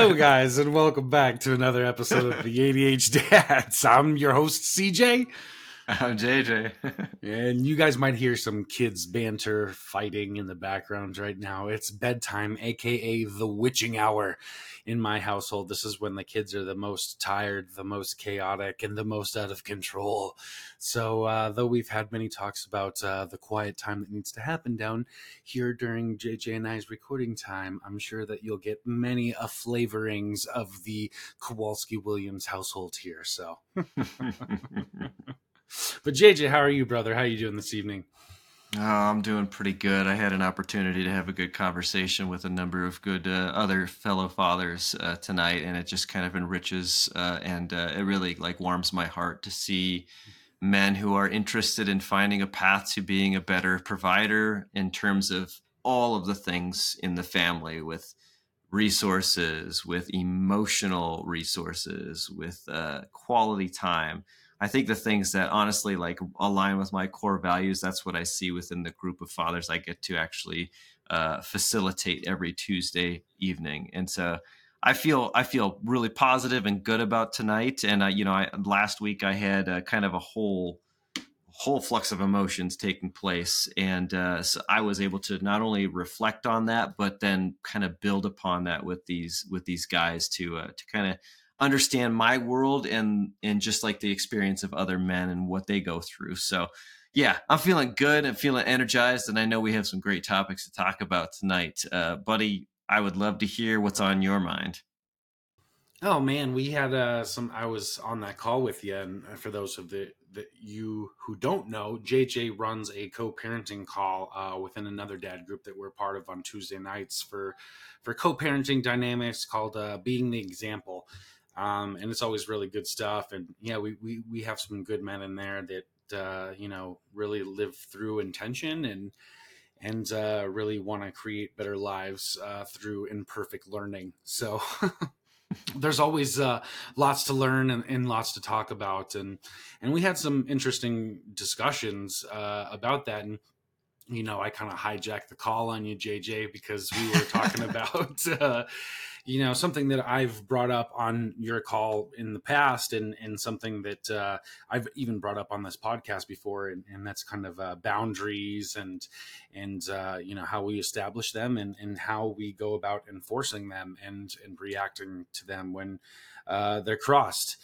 Hello, guys, and welcome back to another episode of the ADHDads. I'm your host, CJ. I'm JJ. and you guys might hear some kids banter fighting in the background right now. It's bedtime, aka the witching hour in my household. This is when the kids are the most tired, the most chaotic, and the most out of control. So, uh, though we've had many talks about uh, the quiet time that needs to happen down here during JJ and I's recording time, I'm sure that you'll get many a flavorings of the Kowalski Williams household here. So. But JJ, how are you, brother? How are you doing this evening? Oh, I'm doing pretty good. I had an opportunity to have a good conversation with a number of good uh, other fellow fathers uh, tonight, and it just kind of enriches uh, and uh, it really like warms my heart to see men who are interested in finding a path to being a better provider in terms of all of the things in the family with resources, with emotional resources, with uh, quality time I think the things that honestly like align with my core values, that's what I see within the group of fathers I get to actually uh, facilitate every Tuesday evening. And so I feel I feel really positive and good about tonight. And uh, you know, I, last week I had uh, kind of a whole whole flux of emotions taking place, and uh, so I was able to not only reflect on that, but then kind of build upon that with these with these guys to uh, to kind of understand my world and and just like the experience of other men and what they go through. So yeah, I'm feeling good. I'm feeling energized, and I know we have some great topics to talk about tonight, uh, buddy. I would love to hear what's on your mind. Oh man, we had uh, some. I was on that call with you, and for those of the that you who don't know, JJ runs a co-parenting call uh, within another dad group that we're part of on Tuesday nights for for co-parenting dynamics called uh, "Being the Example." Um, and it's always really good stuff. And yeah, we we we have some good men in there that uh, you know really live through intention and and uh, really want to create better lives uh, through imperfect learning. So. there's always uh, lots to learn and, and, lots to talk about and and we had some interesting discussions uh, about that and you know i kind of hijacked the call on you jj because we were talking about uh, you know something that I've brought up on your call in the past, and and something that uh, I've even brought up on this podcast before, and, and that's kind of uh, boundaries and and uh, you know how we establish them and and how we go about enforcing them and and reacting to them when uh, they're crossed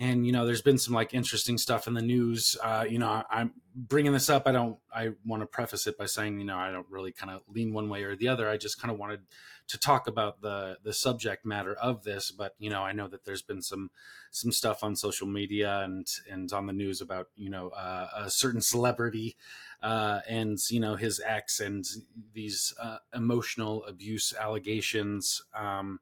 and you know there's been some like interesting stuff in the news. Uh, you know i'm bringing this up. I don't i want to preface it by saying you know i don't really kind of lean one way or the other. I just kind of wanted to talk about the the subject matter of this. But you know i know that there's been some some stuff on social media and and on the news about you know uh, a certain celebrity uh, and you know his ex and these uh, emotional abuse allegations. Um,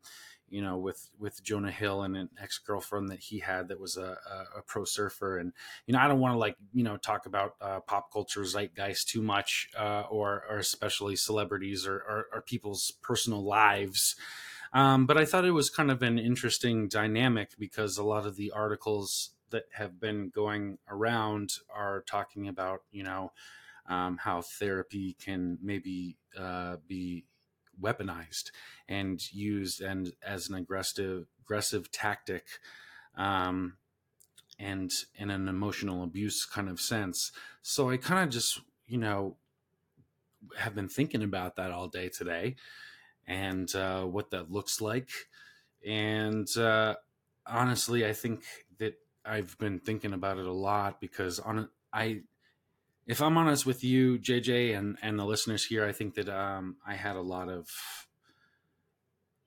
you know, with with Jonah Hill and an ex girlfriend that he had that was a, a, a, pro surfer, and you know, I don't want to like you know talk about uh, pop culture zeitgeist too much, uh, or or especially celebrities or, or, or people's personal lives. Um, but I thought it was kind of an interesting dynamic because a lot of the articles that have been going around are talking about you know um, how therapy can maybe uh, be weaponized and used and as an aggressive aggressive tactic um, and in an emotional abuse kind of sense. So i kind of just you know have been thinking about that all day today and uh, what that looks like. And uh, honestly i think that i've been thinking about it a lot because on i if I'm honest with you, JJ, and and the listeners here, I think that um, I had a lot of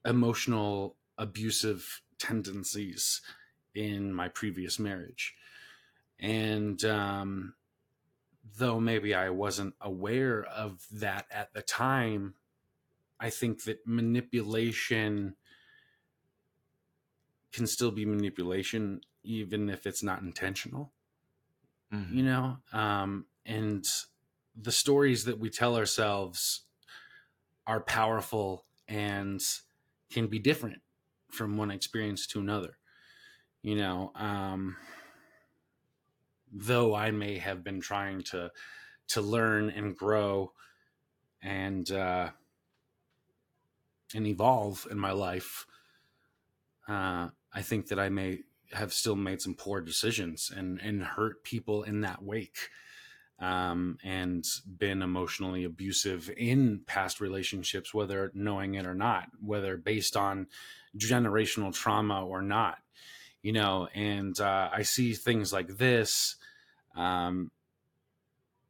emotional abusive tendencies in my previous marriage, and um, though maybe I wasn't aware of that at the time, I think that manipulation can still be manipulation even if it's not intentional. Mm-hmm. You know, um, and the stories that we tell ourselves are powerful and can be different from one experience to another. You know um though i may have been trying to to learn and grow and uh and evolve in my life uh, I think that I may have still made some poor decisions and and hurt people in that wake um, and been emotionally abusive in past relationships, whether knowing it or not, whether based on generational trauma or not, you know. And uh, I see things like this, um,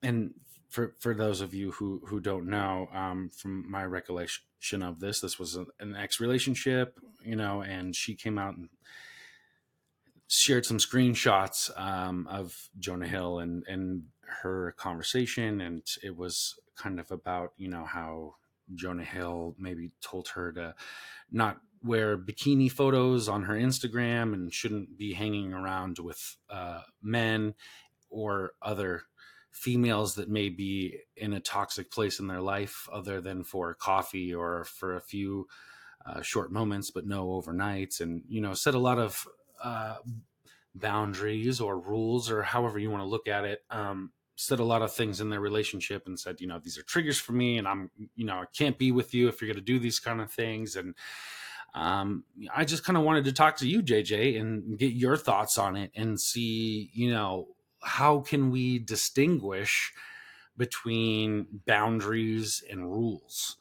and for for those of you who who don't know, um, from my recollection of this, this was an ex relationship, you know, and she came out and shared some screenshots um, of Jonah Hill and and her conversation, and it was kind of about you know how Jonah Hill maybe told her to not wear bikini photos on her Instagram and shouldn't be hanging around with uh, men or other females that may be in a toxic place in their life other than for coffee or for a few uh, short moments but no overnights and you know set a lot of uh, boundaries or rules or however you want to look at it. Um, said a lot of things in their relationship and said, you know, these are triggers for me and I'm, you know, I can't be with you if you're going to do these kind of things. And um, I just kind of wanted to talk to you, JJ, and get your thoughts on it and see, you know, how can we distinguish between boundaries and rules?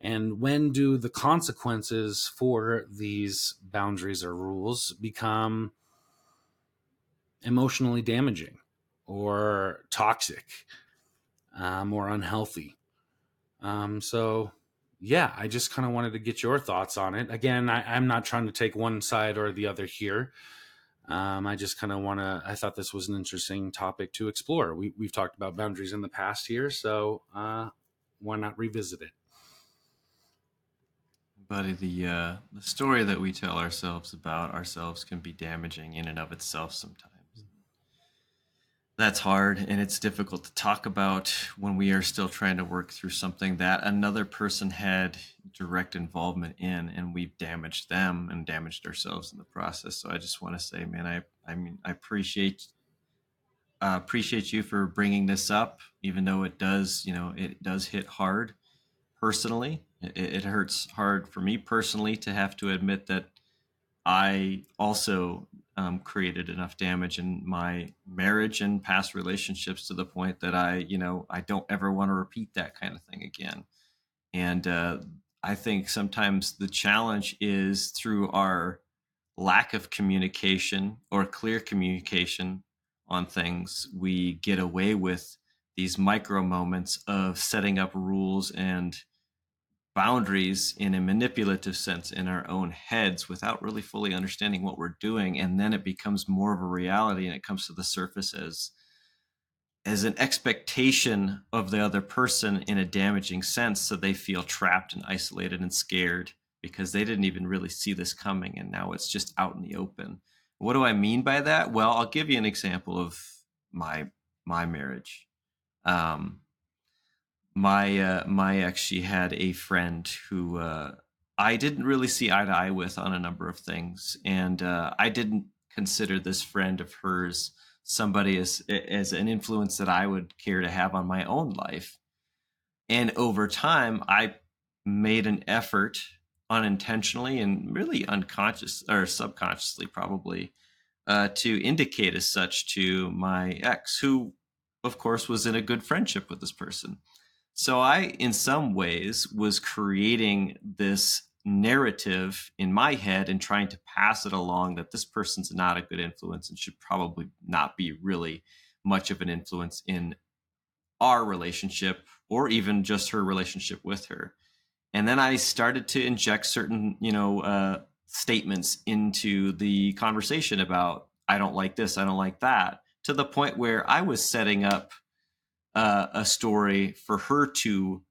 And when do the consequences for these boundaries or rules become emotionally damaging? Or toxic um, or unhealthy. Um, so, yeah, I just kind of wanted to get your thoughts on it. Again, I, am not trying to take one side or the other here. Um, I just kind of want to. I thought this was an interesting topic to explore. We, we've talked about boundaries in the past here, so uh, why not revisit it? Buddy, the uh, the story that we tell ourselves about ourselves can be damaging in and of itself sometimes that's hard and it's difficult to talk about when we are still trying to work through something that another person had direct involvement in and we've damaged them and damaged ourselves in the process. So i just want to say man i i mean i appreciate uh, appreciate you for bringing this up even though it does you know it does hit hard personally. It, it hurts hard for me personally to have to admit that i also um, created enough damage in my marriage and past relationships to the point that I, you know, I don't ever want to repeat that kind of thing again. And uh, I think sometimes the challenge is through our lack of communication or clear communication on things, we get away with these micro moments of setting up rules and boundaries in a manipulative sense in our own heads without really fully understanding what we're doing and then it becomes more of a reality and it comes to the surface as as an expectation of the other person in a damaging sense so they feel trapped and isolated and scared because they didn't even really see this coming and now it's just out in the open. What do i mean by that? Well i'll give you an example of my my marriage. Um, my uh, my ex she had a friend who uh, I didn't really see eye to eye with on a number of things, and uh, I didn't consider this friend of hers somebody as as an influence that I would care to have on my own life. And over time, I made an effort unintentionally and really unconscious or subconsciously probably uh, to indicate as such to my ex, who of course was in a good friendship with this person. So I, in some ways, was creating this narrative in my head and trying to pass it along that this person's not a good influence and should probably not be really much of an influence in our relationship or even just her relationship with her. And then I started to inject certain, you know, uh, statements into the conversation about I don't like this, I don't like that, to the point where I was setting up uh, a story for her to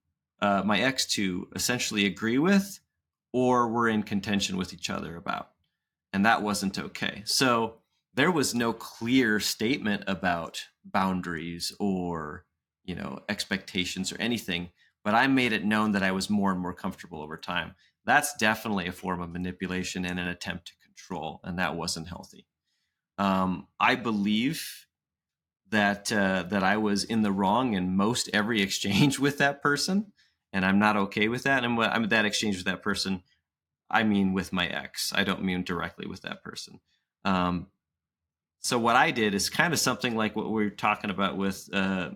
uh, my ex to essentially agree with or were in contention with each other about. And that wasn't okay. So there was no clear statement about boundaries or you know expectations or anything but i made it known that i was more and more comfortable over time. That's definitely a form of manipulation and an attempt to control and that wasn't healthy. Um, i believe that uh, that I was in the wrong in most every exchange with that person, and I'm not okay with that. And I'm that exchange with that person, I mean with my ex. I don't mean directly with that person. Um, so what I did is kind of something like what we are talking about with uh,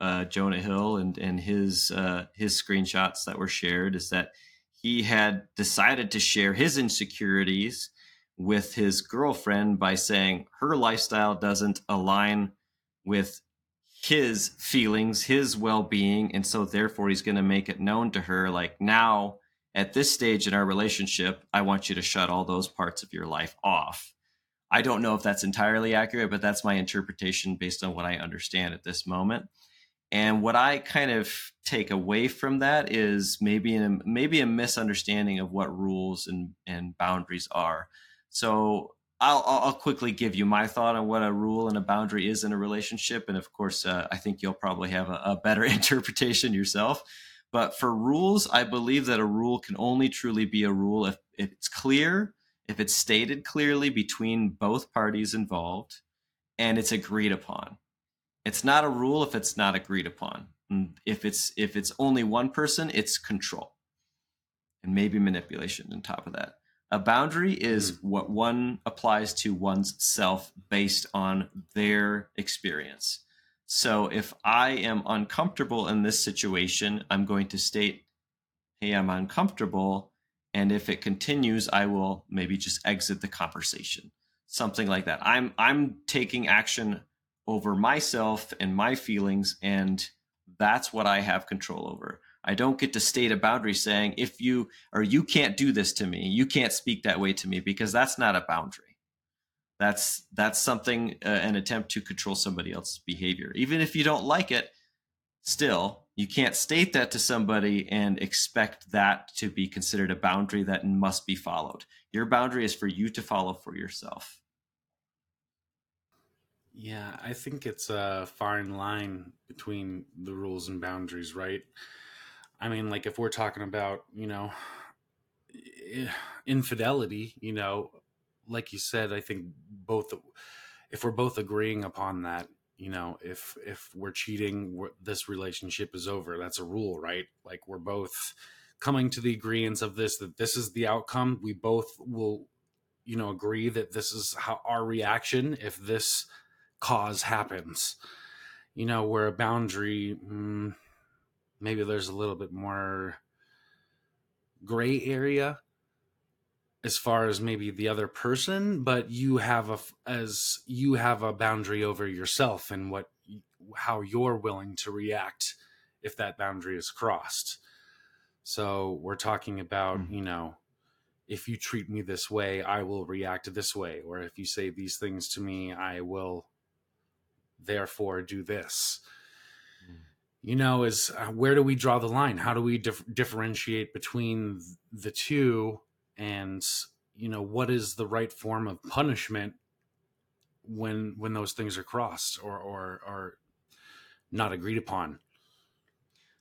uh, Jonah Hill and and his uh, his screenshots that were shared. Is that he had decided to share his insecurities with his girlfriend by saying her lifestyle doesn't align with his feelings, his well being. And so, therefore, he's going to make it known to her like, now at this stage in our relationship, I want you to shut all those parts of your life off. I don't know if that's entirely accurate, but that's my interpretation based on what I understand at this moment. And what I kind of take away from that is maybe a, maybe a misunderstanding of what rules and, and boundaries are. So I'll, I'll quickly give you my thought on what a rule and a boundary is in a relationship. And of course, uh, I think you'll probably have a, a better interpretation yourself. But for rules, I believe that a rule can only truly be a rule if, if it's clear, if it's stated clearly between both parties involved, and it's agreed upon. It's not a rule if it's not agreed upon. And if it's if it's only one person, it's control and maybe manipulation on top of that. A boundary is mm. what one applies to one's self based on their experience. So if I am uncomfortable in this situation, I'm going to state, hey, I'm uncomfortable. And if it continues, I will maybe just exit the conversation. Something like that. I'm I'm taking action over myself and my feelings, and that's what I have control over. I don't get to state a boundary saying, if you or you can't do this to me, you can't speak that way to me, because that's not a boundary. That's that's something uh, an attempt to control somebody else's behavior. Even if you don't like it, still you can't state that to somebody and expect that to be considered a boundary that must be followed. Your boundary is for you to follow for yourself. Yeah, I think it's a fine line between the rules and boundaries, right? I mean, like if we're talking about, you know, infidelity, you know, like you said, I think both if we're both agreeing upon that, you know, if if we're cheating, we're, this relationship is over. That's a rule, right? Like we're both coming to the agreements of this that this is the outcome. We both will, you know, agree that this is how our reaction if this cause happens. You know, where a boundary. Mm, maybe there's a little bit more gray area as far as maybe the other person but you have a as you have a boundary over yourself and what how you're willing to react if that boundary is crossed so we're talking about mm-hmm. you know if you treat me this way i will react this way or if you say these things to me i will therefore do this you know is uh, where do we draw the line? How do we dif- differentiate between the two? And you know what is the right form of punishment when when those things are crossed or or are not agreed upon?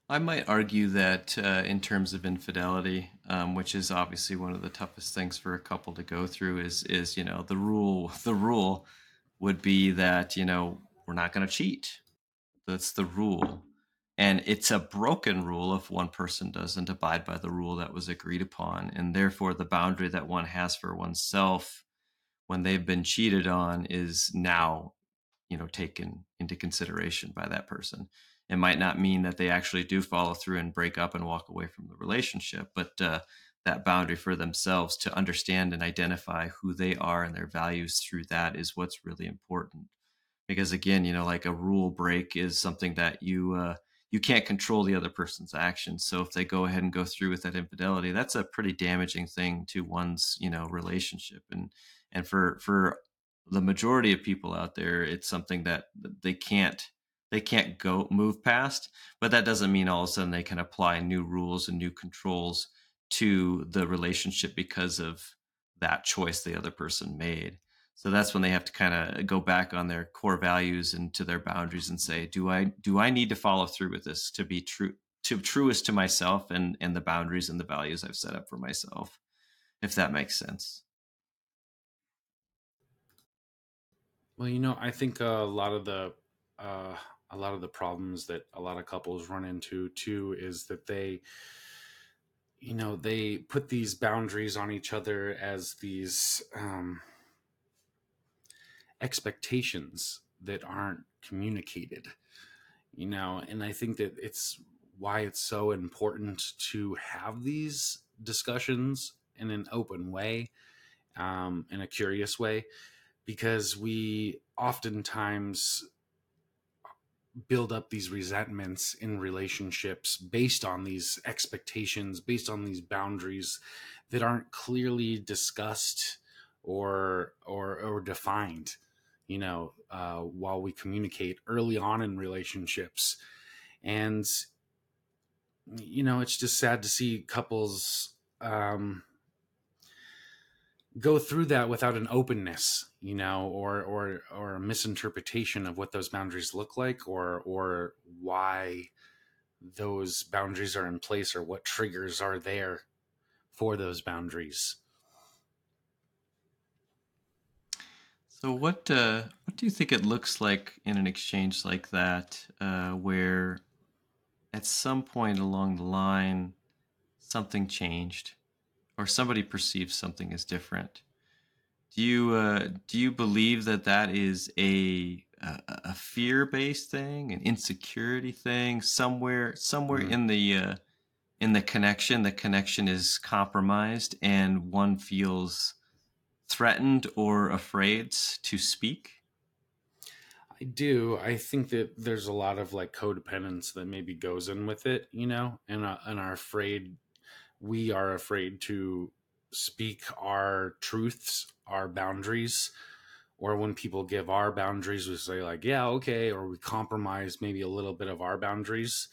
I might argue that uh, in terms of infidelity um, which is obviously one of the toughest things for a couple to go through is is you know the rule the rule would be that you know we're not going to cheat. That's the rule and it's a broken rule if one person doesn't abide by the rule that was agreed upon. And therefore the boundary that one has for oneself when they've been cheated on is now you know taken into consideration by that person. It might not mean that they actually do follow through and break up and walk away from the relationship but uh, that boundary for themselves to understand and identify who they are and their values through that is what's really important. Because again you know like a rule break is something that you uh, you can't control the other person's actions. So if they go ahead and go through with that infidelity, that's a pretty damaging thing to one's, you know, relationship. And and for for the majority of people out there, it's something that they can't they can't go move past. But that doesn't mean all of a sudden they can apply new rules and new controls to the relationship because of that choice the other person made. So that's when they have to kind of go back on their core values and to their boundaries and say, do I do I need to follow through with this to be true to truest to myself and and the boundaries and the values I've set up for myself, if that makes sense. Well, you know, I think a lot of the uh, a lot of the problems that a lot of couples run into too is that they you know they put these boundaries on each other as these um, expectations that aren't communicated you know? And i think that it's why it's so important to have these discussions in an open way um, in a curious way because we oftentimes build up these resentments in relationships based on these expectations based on these boundaries that aren't clearly discussed or or or defined you know uh, while we communicate early on in relationships. And you know it's just sad to see couples um, go through that without an openness you know or or or a misinterpretation of what those boundaries look like or or why those boundaries are in place or what triggers are there for those boundaries so what uh, what do you think it looks like in an exchange like that uh, where at some point along the line something changed or somebody perceives something as different. Do you uh, do you believe that that is a a, a fear based thing, an insecurity thing, somewhere somewhere mm-hmm. in the uh, in the connection, the connection is compromised, and one feels threatened or afraid to speak? I do. I think that there's a lot of like codependence that maybe goes in with it, you know, and uh, and are afraid we are afraid to speak our truths, our boundaries, or when people give our boundaries, we say, like, yeah, okay, or we compromise maybe a little bit of our boundaries.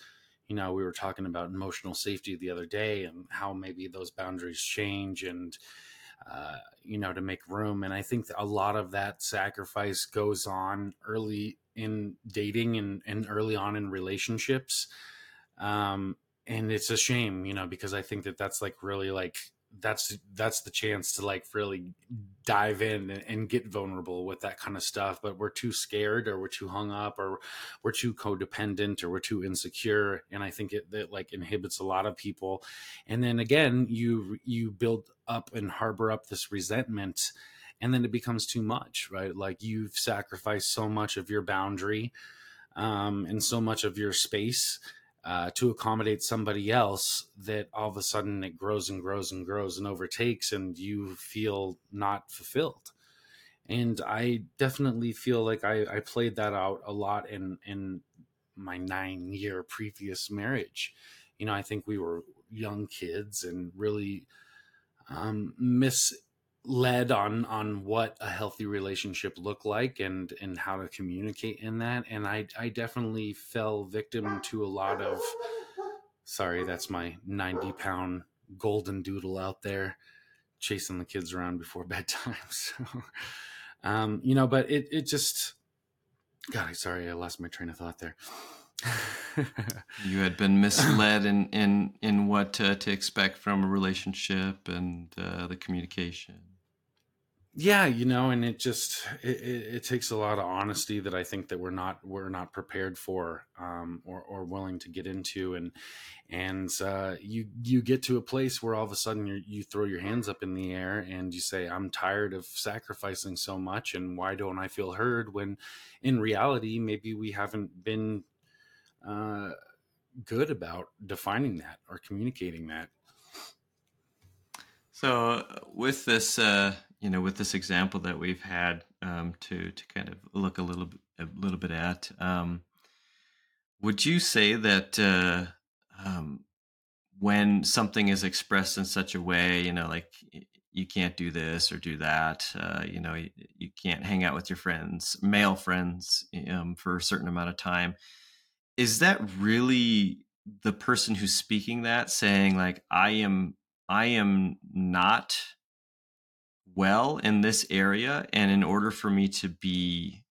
You know, we were talking about emotional safety the other day and how maybe those boundaries change and, uh, you know, to make room. And I think a lot of that sacrifice goes on early in dating and, and early on in relationships. Um, and it's a shame you know because i think that that's like really like that's that's the chance to like really dive in and, and, get vulnerable with that kind of stuff but we're too scared or we're too hung up or we're too codependent or we're too insecure and i think it that like inhibits a lot of people. And then again you you build up and harbor up this resentment and then it becomes too much right? Like you've sacrificed so much of your boundary um, and so much of your space uh, to accommodate somebody else that all of a sudden it grows and grows and grows and overtakes and you feel not fulfilled. And i definitely feel like i, I played that out a lot in in my nine year previous marriage. You know i think we were young kids and really um, miss led on on what a healthy relationship looked like and and how to communicate in that. And i i definitely fell victim to a lot of sorry that's my 90 pound golden doodle out there chasing the kids around before bedtime. So um you know but it it just god sorry i lost my train of thought there. You had been misled in in in what uh, to expect from a relationship and uh, the communication yeah you know and it just it, it, it, takes a lot of honesty that i think that we're not we're not prepared for um, or, or willing to get into and and uh, you you get to a place where all of a sudden you you throw your hands up in the air and you say i'm tired of sacrificing so much and why don't i feel heard? when in reality maybe we haven't been uh, good about defining that or communicating that. So with this uh you know, with this example that we've had um, to to kind of look a little a little bit at, um, would you say that uh, um, when something is expressed in such a way, you know, like you can't do this or do that, uh, you know, you, you, can't hang out with your friends, male friends, um, for a certain amount of time, is that really the person who's speaking that saying like, I am, I am not well in this area and in order for me to be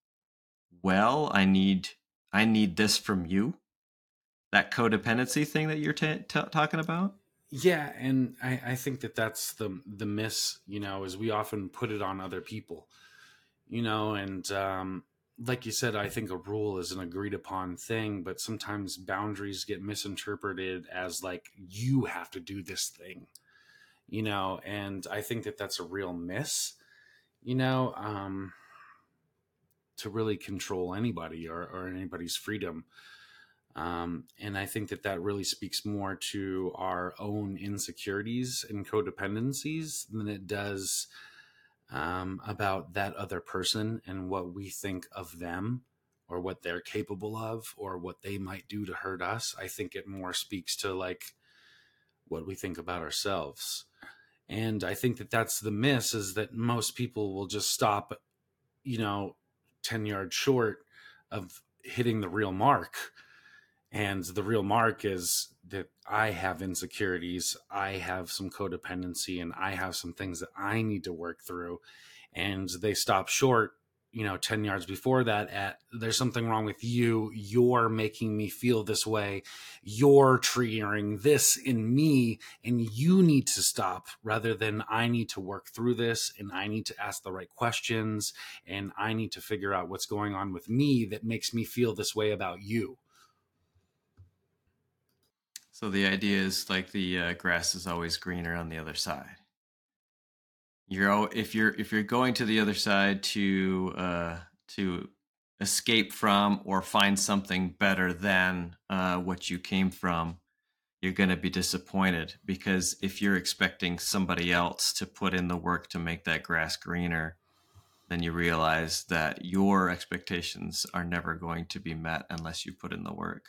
well i need i need this from you. That codependency thing that you're t- t- talking about? Yeah and I, I think that that's the the miss you know is we often put it on other people you know and um like you said, I think a rule is an agreed upon thing, but sometimes boundaries get misinterpreted as like you have to do this thing, you know, and I think that that's a real miss, you know, um, to really control anybody or, or anybody's freedom. Um, and I think that that really speaks more to our own insecurities and codependencies than it does um, about that other person and what we think of them or what they're capable of or what they might do to hurt us. I think it more speaks to like what we think about ourselves. And I think that that's the miss is that most people will just stop, you know, 10 yards short of hitting the real mark. And the real mark is that I have insecurities, I have some codependency, and I have some things that I need to work through. And they stop short, you know, 10 yards before that at there's something wrong with you. You're making me feel this way. You're triggering this in me, and you need to stop rather than I need to work through this and I need to ask the right questions and I need to figure out what's going on with me that makes me feel this way about you so the idea is like the uh, grass is always greener on the other side. You're if you're if you're going to the other side to uh, to escape from or find something better than uh, what you came from, you're going to be disappointed because if you're expecting somebody else to put in the work to make that grass greener, then you realize that your expectations are never going to be met unless you put in the work.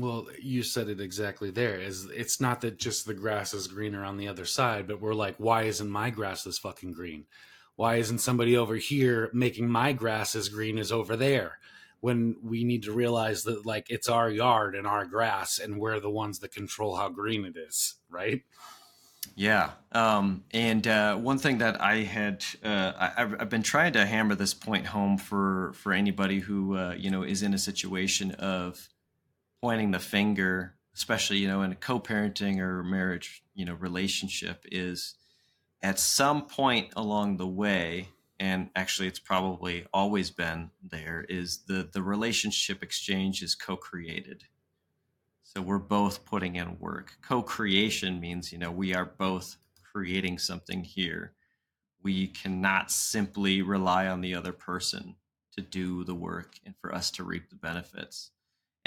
Well, you said it exactly there. Is it's not that just the grass is greener on the other side, but we're like, why isn't my grass this fucking green? Why isn't somebody over here making my grass as green as over there? When we need to realize that like it's our yard and our grass, and we're the ones that control how green it is, right? Yeah. Um, and uh, one thing that I had, uh, I, have I've been trying to hammer this point home for for anybody who uh, you know is in a situation of pointing the finger, especially you know in a co-parenting or marriage you know relationship, is at some point along the way, and actually it's probably always been there, is the the relationship exchange is co-created. So we're both putting in work. Co-creation means you know we are both creating something here. We cannot simply rely on the other person to do the work and for us to reap the benefits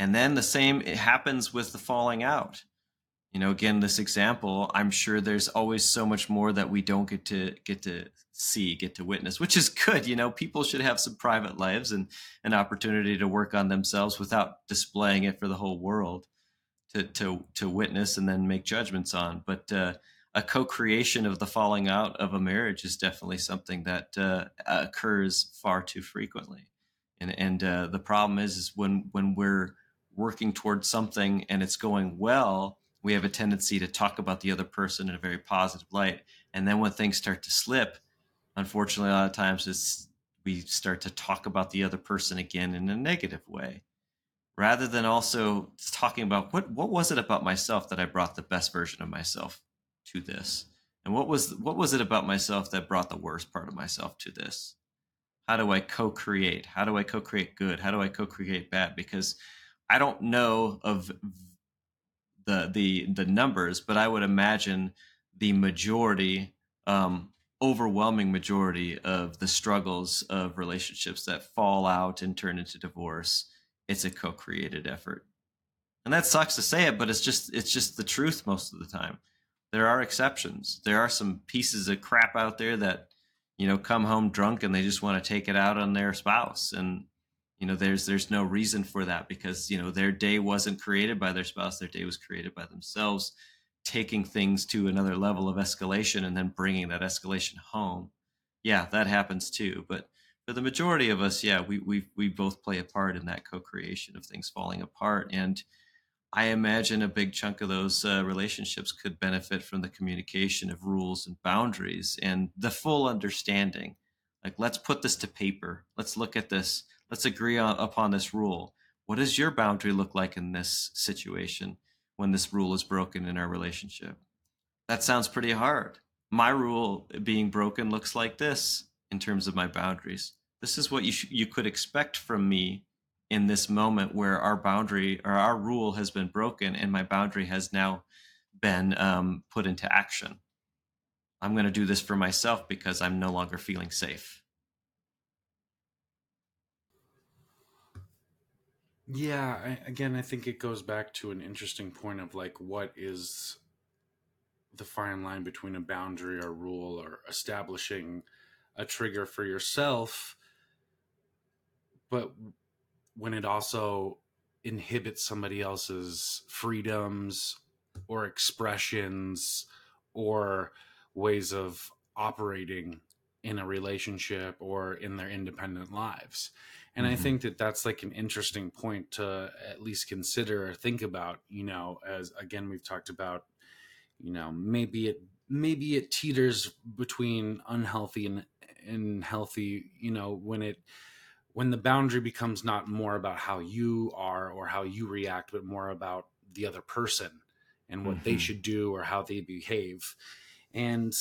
and then the same it happens with the falling out. You know, again, this example, I'm sure there's always so much more that we don't get to get to see, get to witness, which is good. You know, people should have some private lives and an opportunity to work on themselves without displaying it for the whole world to to to witness and then make judgments on. But uh, a co-creation of the falling out of a marriage is definitely something that uh, occurs far too frequently. And and uh, the problem is, is when when we're working towards something and it's going well, we have a tendency to talk about the other person in a very positive light. And then when things start to slip, unfortunately, a lot of times it's we start to talk about the other person again in a negative way. Rather than also talking about what what was it about myself that I brought the best version of myself to this? And what was what was it about myself that brought the worst part of myself to this? How do I co-create? How do I co-create good? How do I co-create bad? Because I don't know of the the the numbers, but I would imagine the majority, um, overwhelming majority of the struggles of relationships that fall out and turn into divorce, it's a co-created effort. And that sucks to say it, but it's just it's just the truth most of the time. There are exceptions. There are some pieces of crap out there that, you know, come home drunk and they just want to take it out on their spouse. And you know there's there's no reason for that because you know their day wasn't created by their spouse their day was created by themselves taking things to another level of escalation and then bringing that escalation home. Yeah that happens too but for the majority of us yeah we we we both play a part in that co-creation of things falling apart and i imagine a big chunk of those uh, relationships could benefit from the communication of rules and boundaries and the full understanding. Like let's put this to paper. Let's look at this let's agree on, upon this rule. What does your boundary look like in this situation when this rule is broken in our relationship? That sounds pretty hard. My rule being broken looks like this in terms of my boundaries. this is what you sh- you could expect from me in this moment where our boundary or our rule has been broken and my boundary has now been um, put into action. I'm going to do this for myself because I'm no longer feeling safe. Yeah, I, again, I think it goes back to an interesting point of like, what is the fine line between a boundary or rule or establishing a trigger for yourself, but when it also inhibits somebody else's freedoms or expressions or ways of operating in a relationship or in their independent lives. And mm-hmm. I think that that's like an interesting point to at least consider or think about, you know, as again, we've talked about, you know, maybe it, maybe it teeters between unhealthy and, and healthy, you know, when it, when the boundary becomes not more about how you are or how you react, but more about the other person and what mm-hmm. they should do or how they behave. And,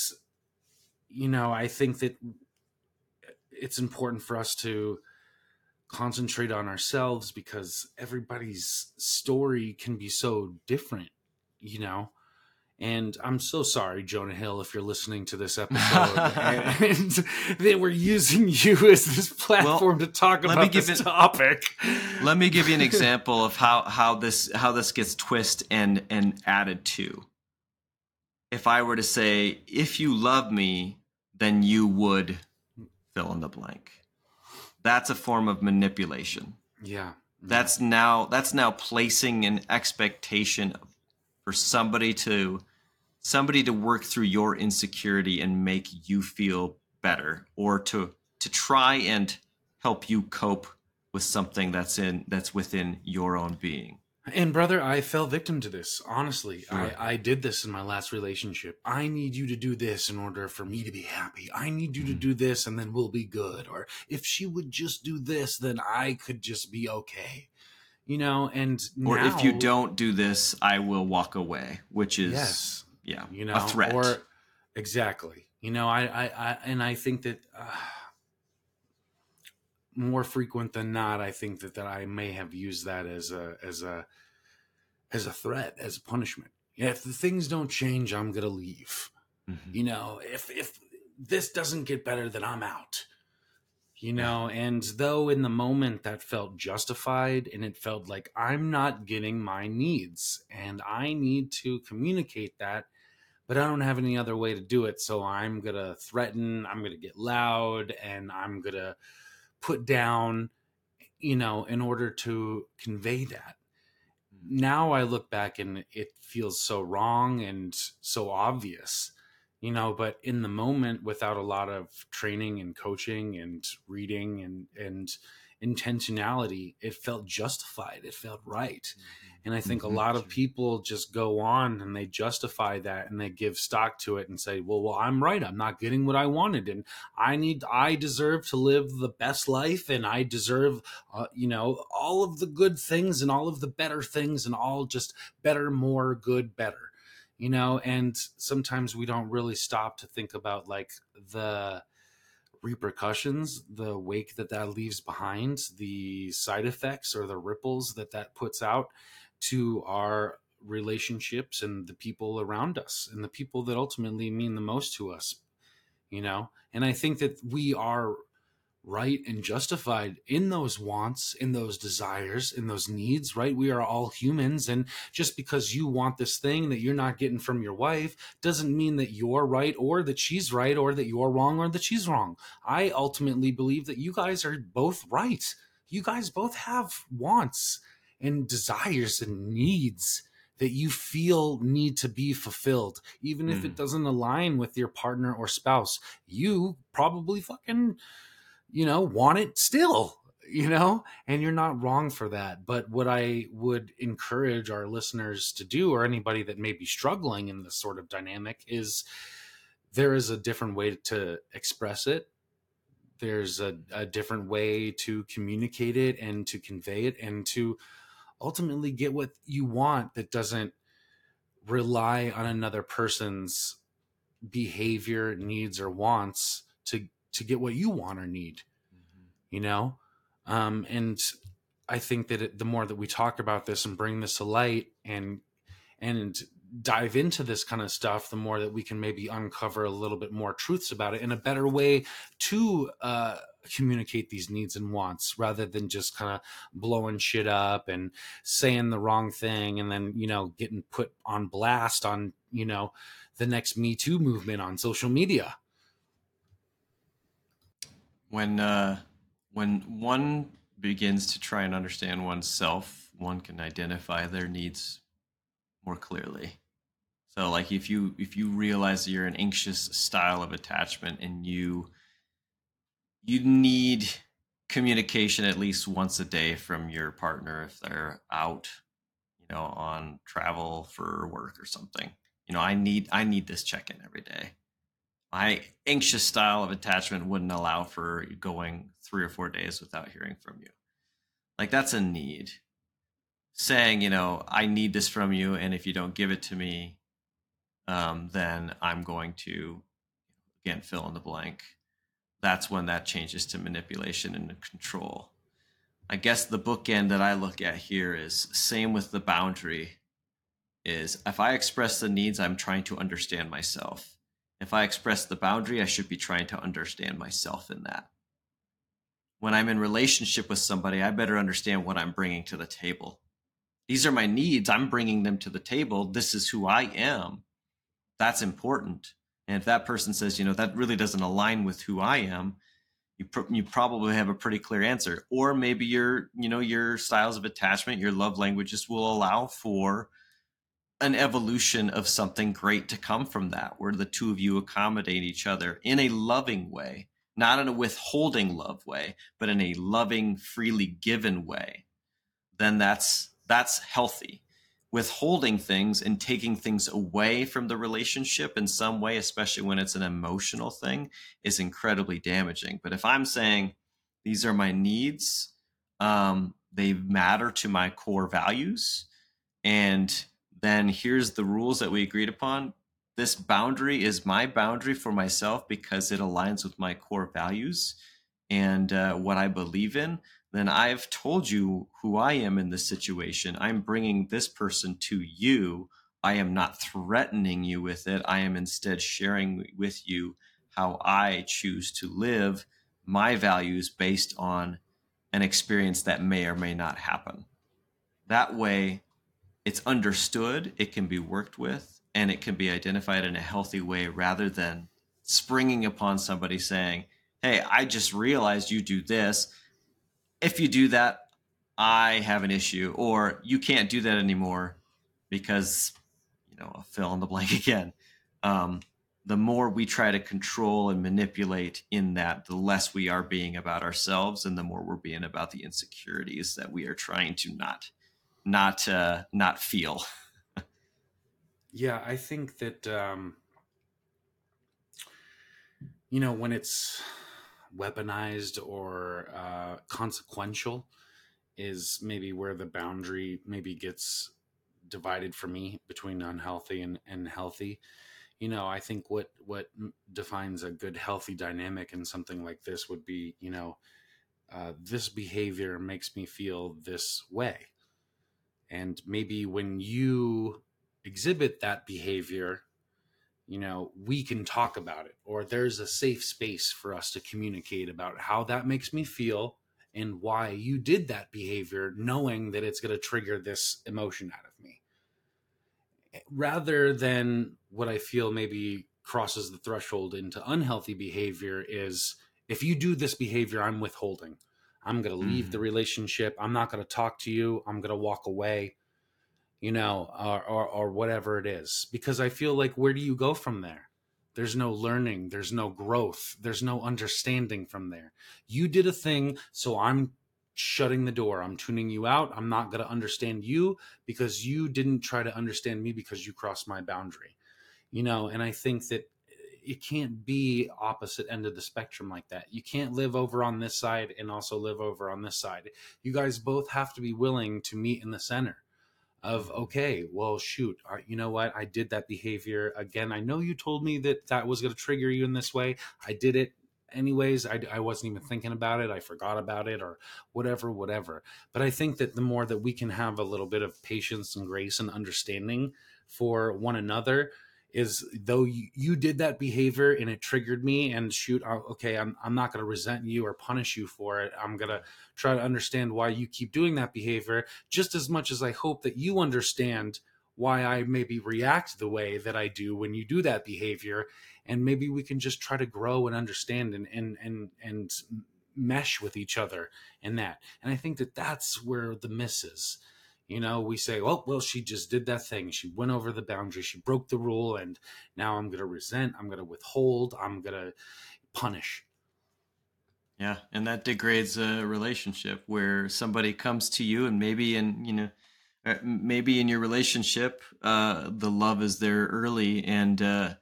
you know, I think that it's important for us to concentrate on ourselves because everybody's story can be so different, you know? And I'm so sorry, Jonah Hill, if you're listening to this episode, and they were using you as this platform well, to talk about this it, topic. Let me give you an example of how how this how this gets twisted and and added to. If I were to say, if you love me, then you would fill in the blank. That's a form of manipulation. Yeah. That's now that's now placing an expectation for somebody to somebody to work through your insecurity and make you feel better or to to try and help you cope with something that's in that's within your own being and brother i fell victim to this honestly. I, I did this in my last relationship. I need you to do this in order for me to be happy. I need you to mm. do this and then we'll be good. Or if she would just do this then i could just be okay. You know and or now, if you don't do this i will walk away which is yes. yeah you know a threat. or exactly. You know i i, I and i think that uh, more frequent than not i think that that i may have used that as a as a as a threat as a punishment. Yeah, if the things don't change i'm gonna leave. Mm-hmm. you know if if this doesn't get better then i'm out. You know and though in the moment that felt justified and it felt like i'm not getting my needs and i need to communicate that but i don't have any other way to do it so i'm gonna threaten i'm gonna get loud and i'm gonna put down you know in order to convey that. Now i look back and it feels so wrong and so obvious you know but in the moment without a lot of training and coaching and reading and and intentionality it felt justified it felt right. Mm-hmm. And i think mm-hmm. a lot of people just go on and they justify that and they give stock to it and say well well i'm right. I'm not getting what i wanted. And i need i deserve to live the best life and i deserve uh, you know all of the good things and all of the better things and all just better more good better. You know and sometimes we don't really stop to think about like the repercussions the wake that that leaves behind the side effects or the ripples that that puts out to our relationships and the people around us and the people that ultimately mean the most to us you know and i think that we are right and justified in those wants, in those desires, in those needs, right? We are all humans. And just because you want this thing that you're not getting from your wife doesn't mean that you're right or that she's right or that you're wrong or that she's wrong. I ultimately believe that you guys are both right. You guys both have wants and desires and needs that you feel need to be fulfilled, even if it mm. doesn't align with your partner or spouse. You probably fucking you know, want it still, you know, and you're not wrong for that. But what I would encourage our listeners to do, or anybody that may be struggling in this sort of dynamic, is there is a different way to express it. There's a, a different way to communicate it and to convey it and to ultimately get what you want that doesn't rely on another person's behavior, needs, or wants to to get what you want or need. Mm-hmm. you know um, and i think that it, the more that we talk about this and bring this to light and and dive into this kind of stuff the more that we can maybe uncover a little bit more truths about it in a better way to uh, communicate these needs and wants rather than just kind of blowing shit up and saying the wrong thing and then you know getting put on blast on you know the next me too movement on social media. When uh when one begins to try and understand oneself one can identify their needs more clearly. So like if you if you realize that you're an anxious style of attachment and you you need communication at least once a day from your partner if they're out you know on travel for work or something. You know i need i need this check-in every day. My anxious style of attachment wouldn't allow for going three or four days without hearing from you. Like that's a need. Saying you know i need this from you and if you don't give it to me um, then i'm going to again fill in the blank that's when that changes to manipulation and control. I guess the bookend that I look at here is same with the boundary is if I express the needs, I'm trying to understand myself. If I express the boundary, I should be trying to understand myself in that. When I'm in relationship with somebody, I better understand what I'm bringing to the table. These are my needs. I'm bringing them to the table. This is who I am. That's important. And if that person says, you know, that really doesn't align with who I am, you pr- you probably have a pretty clear answer. Or maybe your, you know, your styles of attachment, your love languages will allow for an evolution of something great to come from that, where the two of you accommodate each other in a loving way, not in a withholding love way, but in a loving, freely given way. Then that's that's healthy withholding things and taking things away from the relationship in some way, especially when it's an emotional thing, is incredibly damaging. But if I'm saying these are my needs, um, they matter to my core values, and then here's the rules that we agreed upon. This boundary is my boundary for myself because it aligns with my core values and uh, what I believe in then I've told you who I am in this situation. I'm bringing this person to you. I am not threatening you with it. I am instead sharing with you how I choose to live my values based on an experience that may or may not happen. That way, it's understood, it can be worked with, and it can be identified in a healthy way rather than springing upon somebody saying, Hey, I just realized you do this if you do that, I have an issue, or you can't do that anymore because, you know, I'll fill in the blank again. Um, the more we try to control and manipulate in that, the less we are being about ourselves, and the more we're being about the insecurities that we are trying to not, not, uh, not feel. yeah, I think that, um, you know, when it's weaponized or uh, consequential is maybe where the boundary maybe gets divided for me between unhealthy and, and healthy. You know i think what what defines a good healthy dynamic in something like this would be you know uh, this behavior makes me feel this way. And maybe when you exhibit that behavior you know, we can talk about it, or there's a safe space for us to communicate about how that makes me feel and why you did that behavior, knowing that it's going to trigger this emotion out of me. Rather than what I feel maybe crosses the threshold into unhealthy behavior is if you do this behavior, I'm withholding. I'm going to leave mm. the relationship. I'm not going to talk to you. I'm going to walk away you know, or, or, or whatever it is. Because I feel like where do you go from there? There's no learning, there's no growth, there's no understanding from there. You did a thing, so I'm shutting the door. I'm tuning you out. I'm not going to understand you because you didn't try to understand me because you crossed my boundary. You know, and I think that eh, it can't be opposite end of the spectrum like that. You can't live over on this side and also live over on this side. You guys both have to be willing to meet in the center of okay well shoot uh, you know what i did that behavior again i know you told me that that was going to trigger you in this way i did it anyways. I, I wasn't even thinking about it. I forgot about it or whatever, whatever. But I think that the more that we can have a little bit of patience and grace and understanding for one another, is though you, you did that behavior and it triggered me and shoot uh, okay i'm, I'm not going to resent you or punish you for it. I'm going to try to understand why you keep doing that behavior just as much as i hope that you understand why i maybe react the way that i do when you do that behavior. And maybe we can just try to grow and understand and and and, and mesh with each other in that. And i think that that's where the miss is you know, we say, oh, well, she just did that thing. She went over the boundary. She broke the rule. And now I'm going to resent. I'm going to withhold. I'm going to punish. Yeah. And that degrades a relationship where somebody comes to you and maybe in, you know, uh, maybe in your relationship, uh, the love is there early and, uh,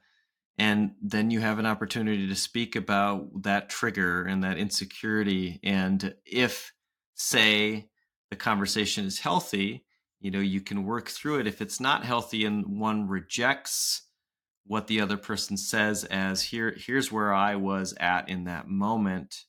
and then you have an opportunity to speak about that trigger and that insecurity. And if, say, the conversation is healthy, you know, you can work through it. If it's not healthy and one rejects what the other person says as here here's where I was at in that moment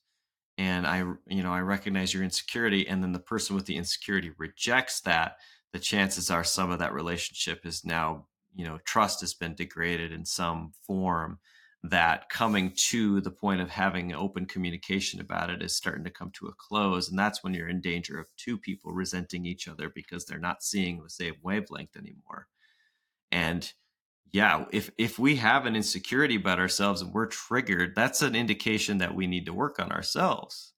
and I you know, I recognize your insecurity and then the person with the insecurity rejects that, the chances are some of that relationship is now, you know, trust has been degraded in some form that coming to the point of having open communication about it is starting to come to a close and that's when you're in danger of two people resenting each other because they're not seeing the same wavelength anymore. And yeah if if we have an insecurity about ourselves and we're triggered that's an indication that we need to work on ourselves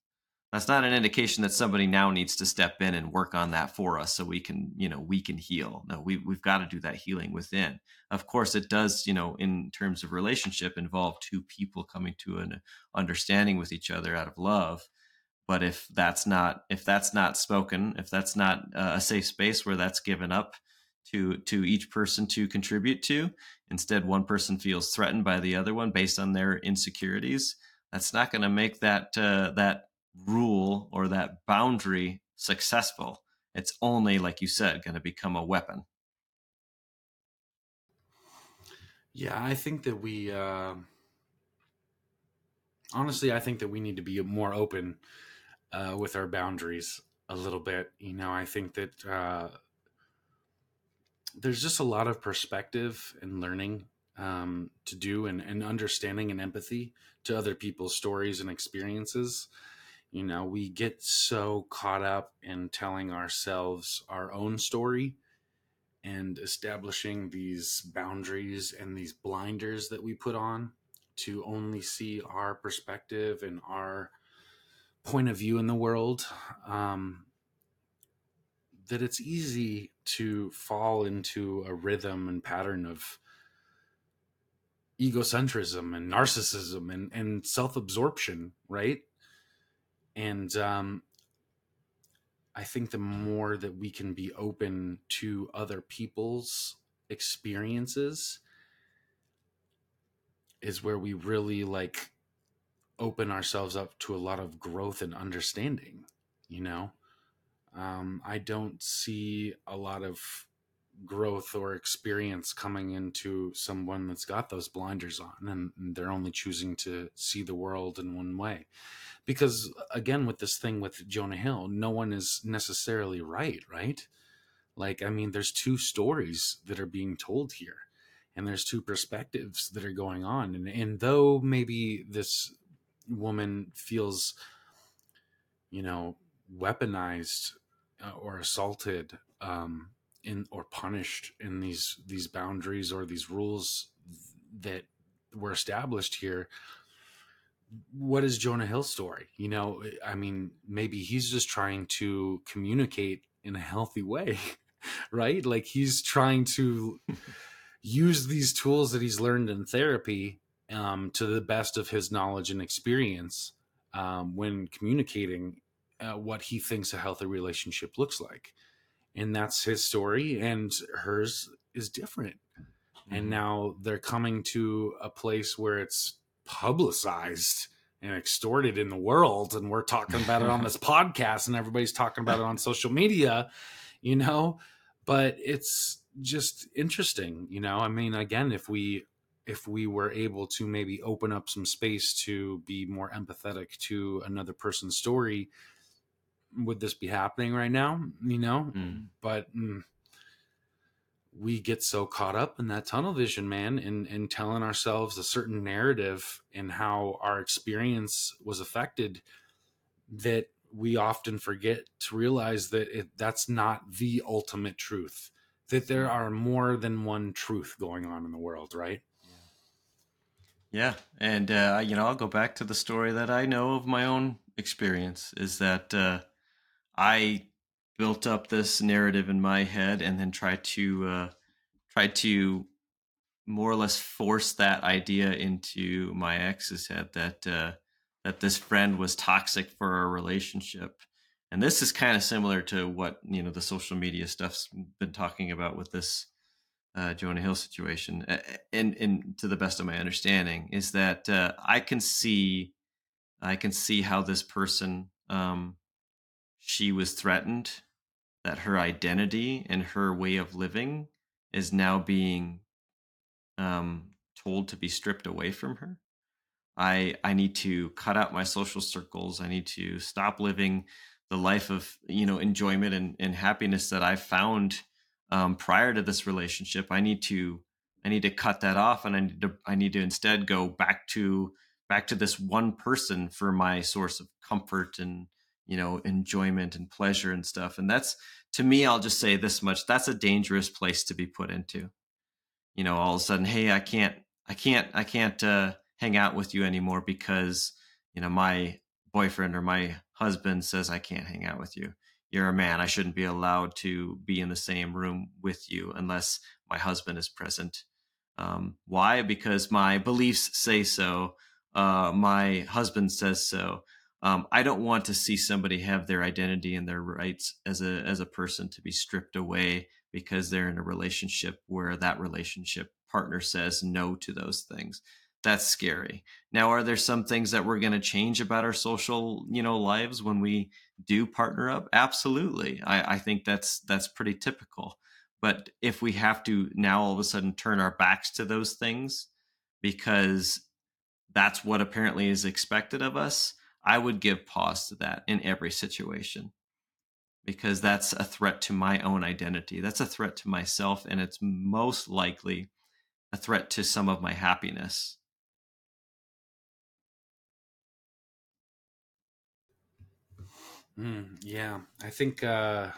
that's not an indication that somebody now needs to step in and work on that for us so we can you know we can heal. No we, we've got to do that healing within. Of course it does you know in terms of relationship involve two people coming to an understanding with each other out of love. But if that's not if that's not spoken if that's not a safe space where that's given up to to each person to contribute to instead one person feels threatened by the other one based on their insecurities that's not going to make that uh, that rule or that boundary successful. It's only, like you said, going to become a weapon. Yeah, I think that we, uh, honestly, I think that we need to be more open uh, with our boundaries a little bit. You know, I think that uh, there's just a lot of perspective and learning um, to do and, and understanding and empathy to other people's stories and experiences you know we get so caught up in telling ourselves our own story and establishing these boundaries and these blinders that we put on to only see our perspective and our point of view in the world um, that it's easy to fall into a rhythm and pattern of egocentrism and narcissism and, and self-absorption right and um, I think the more that we can be open to other people's experiences is where we really like open ourselves up to a lot of growth and understanding you know? Um, i don't see a lot of growth or experience coming into someone that's got those blinders on and, they're only choosing to see the world in one way. Because again with this thing with jonah hill no one is necessarily right right? Like i mean there's two stories that are being told here and there's two perspectives that are going on. And, and though maybe this woman feels you know weaponized uh, or assaulted um in or punished in these these boundaries or these rules that were established here what is jonah hill's story? You know i mean maybe he's just trying to communicate in a healthy way right? Like he's trying to use these tools that he's learned in therapy um, to the best of his knowledge and experience um, when communicating uh, what he thinks a healthy relationship looks like and that's his story and hers is different. Mm-hmm. and now they're coming to a place where it's publicized and extorted in the world and we're talking about it on this podcast and everybody's talking about it on social media you know? But it's just interesting you know? I mean again if we if we were able to maybe open up some space to be more empathetic to another person's story would this be happening right now? You know? Mm. but mm, we get so caught up in that tunnel vision man and in, in telling ourselves a certain narrative and how our experience was affected that we often forget to realize that it, that's not the ultimate truth that there are more than one truth going on in the world right? Yeah. And uh, you know i'll go back to the story that i know of my own experience is that uh, i built up this narrative in my head and then tried to uh, try to more or less force that idea into my ex's head that uh, that this friend was toxic for our relationship. And this is kind of similar to what you know the social media stuff's been talking about with this uh, Jonah Hill situation. And, and to the best of my understanding, is that uh, I can see, I can see how this person, um, she was threatened, that her identity and her way of living is now being um, told to be stripped away from her. I I need to cut out my social circles. I need to stop living the life of you know enjoyment and, and happiness that I found um, prior to this relationship. I need to I need to cut that off, and I need to I need to instead go back to back to this one person for my source of comfort and you know enjoyment and pleasure and stuff. And that's to me, I'll just say this much: that's a dangerous place to be put into. You know, all of a sudden, hey, I can't, I can't, I can't uh, hang out with you anymore because you know my boyfriend or my husband says I can't hang out with you. You're a man. I shouldn't be allowed to be in the same room with you unless my husband is present. Um, why? Because my beliefs say so. Uh, my husband says so um, I don't want to see somebody have their identity and their rights as a as a person to be stripped away because they're in a relationship where that relationship partner says no to those things. That's scary. Now, are there some things that we're going to change about our social, you know, lives when we do partner up? Absolutely. I, I think that's that's pretty typical. But if we have to now all of a sudden turn our backs to those things because that's what apparently is expected of us, I would give pause to that in every situation because that's a threat to my own identity. That's a threat to myself, and it's most likely a threat to some of my happiness. Mm, yeah, I think uh,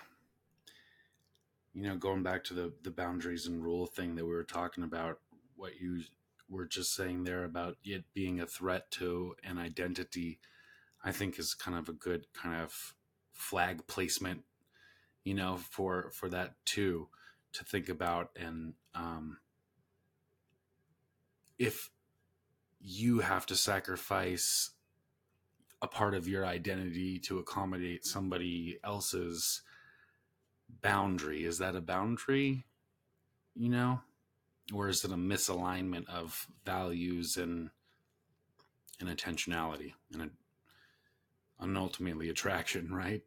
you know, going back to the the boundaries and rule thing that we were talking about, what you were just saying there about it being a threat to an identity I think is kind of a good kind of flag placement, you know, for for that too to think about and um, if you have to sacrifice a part of your identity to accommodate somebody else's boundary is that a boundary you know? Or is it a misalignment of values and and intentionality and and ultimately attraction, right?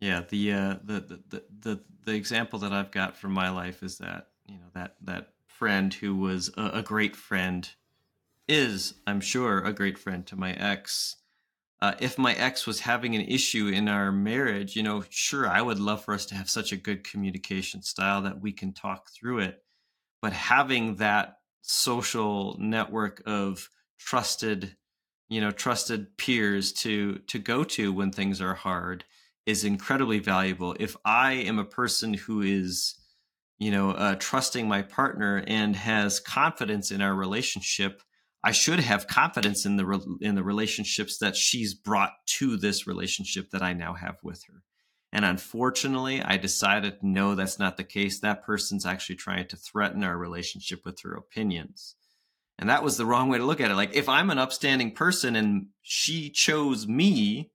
Yeah, the, uh, the, the the the the example that I've got from my life is that you know that that friend who was a, a great friend is, I'm sure, a great friend to my ex. Uh, if my ex was having an issue in our marriage, you know, sure, I would love for us to have such a good communication style that we can talk through it. But having that social network of trusted you know trusted peers to to go to when things are hard is incredibly valuable. If i am a person who is you know uh, trusting my partner and has confidence in our relationship i should have confidence in the re- in the relationships that she's brought to this relationship that i now have with her. And unfortunately i decided no that's not the case. That person's actually trying to threaten our relationship with her opinions and that was the wrong way to look at it. Like, if I'm an upstanding person and she chose me,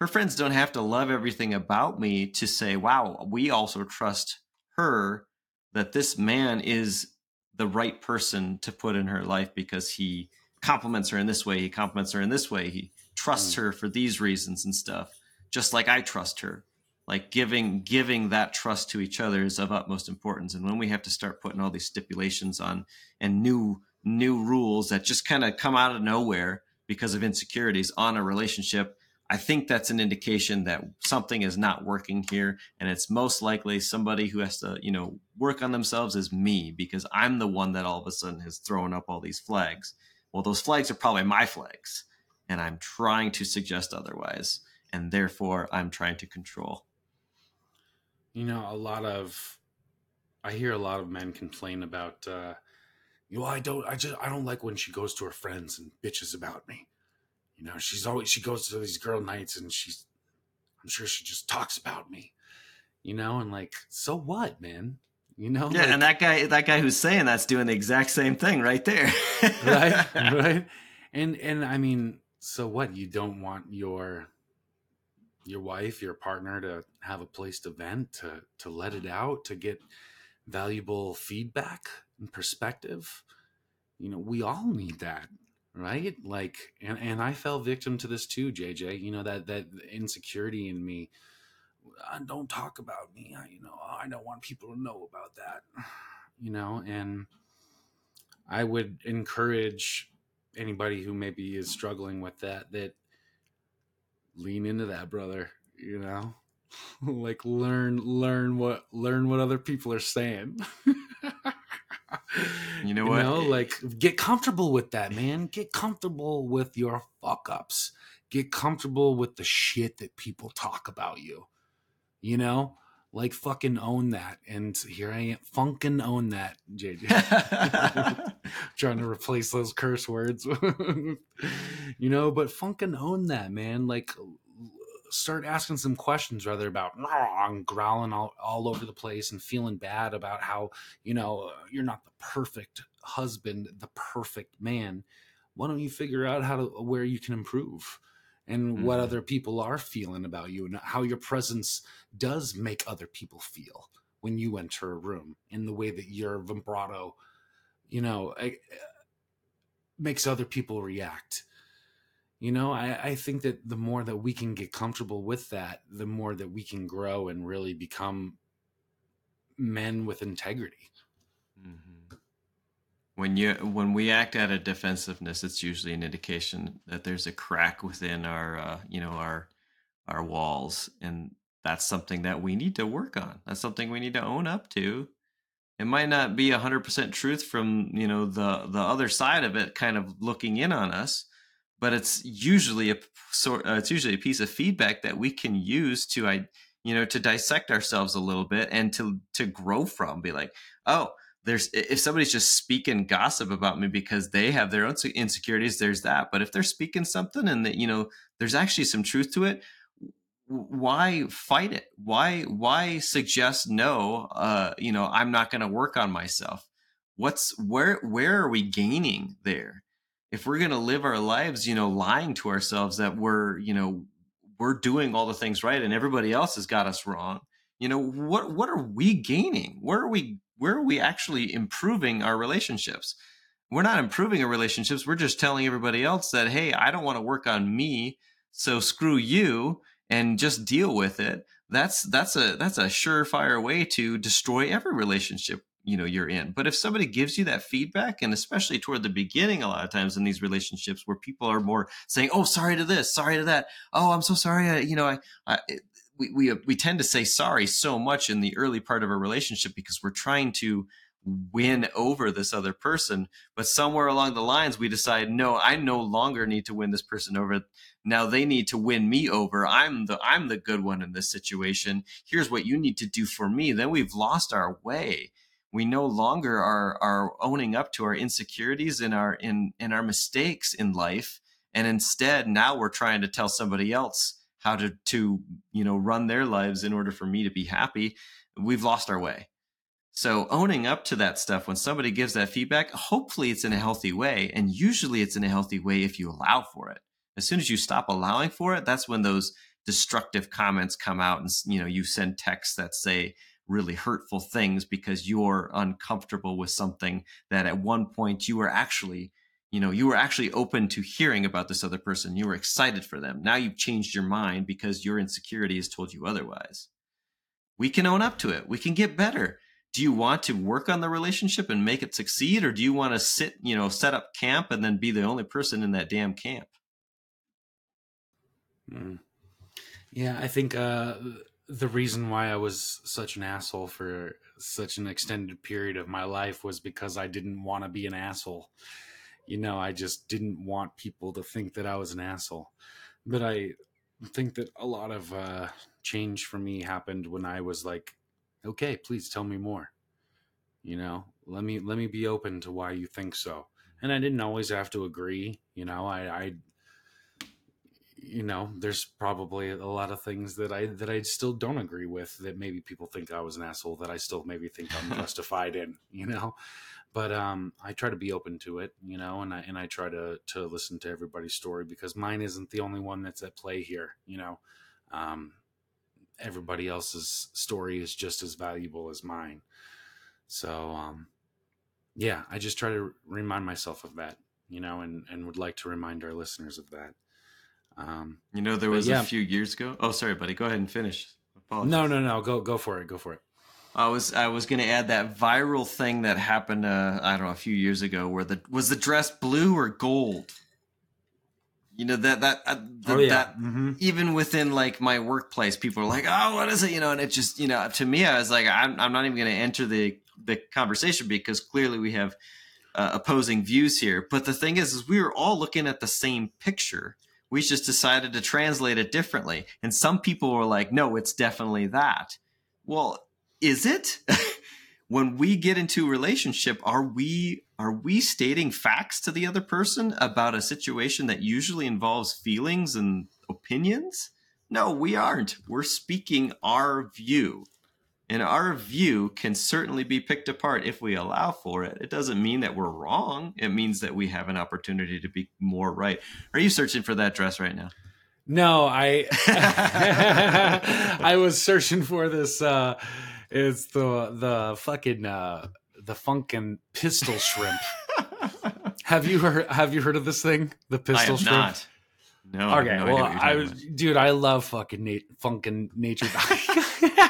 her friends don't have to love everything about me to say, wow, we also trust her that this man is the right person to put in her life because he compliments her in this way, he compliments her in this way, he trusts mm. her for these reasons and stuff, just like I trust her. like giving giving that trust to each other is of utmost importance and when we have to start putting all these stipulations on and new new rules that just kind of come out of nowhere because of insecurities on a relationship i think that's an indication that something is not working here and it's most likely somebody who has to you know work on themselves is me because i'm the one that all of a sudden has thrown up all these flags. Well those flags are probably my flags and i'm trying to suggest otherwise and therefore i'm trying to control. You know, a lot of I hear a lot of men complain about uh you know, I don't I just I don't like when she goes to her friends and bitches about me. You know, she's always she goes to these girl nights and she's I'm sure she just talks about me. You know, and like, so what, man? You know? Yeah, like, and that guy that guy who's saying that's doing the exact same thing right there. right? Right? And and I mean, so what? You don't want your your wife, your partner to have a place to vent, to to let it out, to get valuable feedback and perspective. You know, we all need that, right? Like and and I fell victim to this too, JJ. You know that that insecurity in me. Uh, don't talk about me. I, you know, I don't want people to know about that. You know, and I would encourage anybody who maybe is struggling with that that lean into that, brother. You know, like learn learn what learn what other people are saying. you know what? You know, like get comfortable with that, man. Get comfortable with your fuck ups. Get comfortable with the shit that people talk about you. You know, like fucking own that. And here I am, funkin' own that, JJ. Trying to replace those curse words, you know. But funkin' own that, man. Like, start asking some questions rather about I'm growling all, all over the place and feeling bad about how you know you're not the perfect husband, the perfect man. Why don't you figure out how to where you can improve? and mm-hmm. what other people are feeling about you and how your presence does make other people feel when you enter a room in the way that your vibrato you know makes other people react you know I, I think that the more that we can get comfortable with that the more that we can grow and really become men with integrity. Mm-hmm. When you when we act out of defensiveness it's usually an indication that there's a crack within our uh, you know our our walls and that's something that we need to work on. That's something we need to own up to. It might not be 100% truth from you know the the other side of it kind of looking in on us but it's usually a sort uh, it's usually a piece of feedback that we can use to i you know to dissect ourselves a little bit and to to grow from be like oh there's if somebody's just speaking gossip about me because they have their own insecurities there's that but if they're speaking something and that you know there's actually some truth to it why fight it? Why why suggest no uh you know i'm not going to work on myself? What's where where are we gaining there if we're going to live our lives you know lying to ourselves that we're you know we're doing all the things right and everybody else has got us wrong you know what what are we gaining where are we where are we actually improving our relationships? We're not improving our relationships. We're just telling everybody else that, hey, I don't want to work on me. So screw you and just deal with it. That's that's a that's a surefire way to destroy every relationship you know you're in. But if somebody gives you that feedback and especially toward the beginning a lot of times in these relationships where people are more saying oh sorry to this sorry to that. Oh i'm so sorry I, you know i, I we, we uh, we tend to say sorry so much in the early part of a relationship because we're trying to win over this other person. But somewhere along the lines we decide no i no longer need to win this person over. Now they need to win me over. I'm the i'm the good one in this situation. Here's what you need to do for me. Then we've lost our way we no longer are are owning up to our insecurities and our in in our mistakes in life. And instead now we're trying to tell somebody else how to to you know run their lives in order for me to be happy. We've lost our way. So owning up to that stuff when somebody gives that feedback hopefully it's in a healthy way. And usually it's in a healthy way if you allow for it. As soon as you stop allowing for it that's when those destructive comments come out and you know you send texts that say really hurtful things because you're uncomfortable with something that at one point you were actually you know you were actually open to hearing about this other person you were excited for them now you've changed your mind because your insecurity has told you otherwise we can own up to it. We can get better. Do you want to work on the relationship and make it succeed, or do you want to sit, you know, set up camp and then be the only person in that damn camp? Mm. Yeah, I think uh, the reason why I was such an asshole for such an extended period of my life was because I didn't want to be an asshole. You know, I just didn't want people to think that I was an asshole. But I think that a lot of uh, change for me happened when I was like, okay, please tell me more. You know, let me let me be open to why you think so. And I didn't always have to agree. You know, I, I you know, there's probably a lot of things that I that I still don't agree with that maybe people think I was an asshole that I still maybe think I'm justified in, you know. But um I try to be open to it, you know, and I and I try to to listen to everybody's story because mine isn't the only one that's at play here, you know. Um everybody else's story is just as valuable as mine. So um yeah, I just try to remind myself of that, you know, and and would like to remind our listeners of that. Um, you know, there was yeah. a few years ago. Oh, sorry, buddy. Go ahead and finish. Apologies. No, no, no. Go, go for it. Go for it. I was, I was going to add that viral thing that happened. Uh, I don't know, a few years ago, where the was the dress blue or gold. You know that that uh, the, oh, yeah. that mm-hmm. even within like my workplace, people are like, "Oh, what is it?" You know, and it just you know, to me, I was like, I'm, I'm not even going to enter the the conversation because clearly we have uh, opposing views here. But the thing is, is we were all looking at the same picture we just decided to translate it differently. And some people were like, no, it's definitely that. Well, is it? when we get into a relationship, are we are we stating facts to the other person about a situation that usually involves feelings and opinions? No, we aren't. We're speaking our view. And our view can certainly be picked apart if we allow for it. It doesn't mean that we're wrong. It means that we have an opportunity to be more right. Are you searching for that dress right now? No, I I was searching for this uh it's the the fucking uh the funkin' pistol shrimp. have you heard have you heard of this thing? The pistol shrimp? Not. No. Okay. No well, I was, dude, I love fucking na- funkin' nature.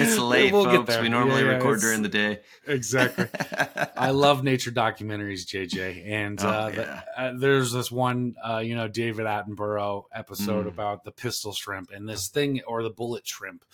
it's late, we'll folks. We normally yeah, yeah, record during the day. Exactly. I love nature documentaries, JJ, and oh, uh, yeah. the, uh, there's this one, uh, you know, David Attenborough episode mm. about the pistol shrimp and this thing, or the bullet shrimp,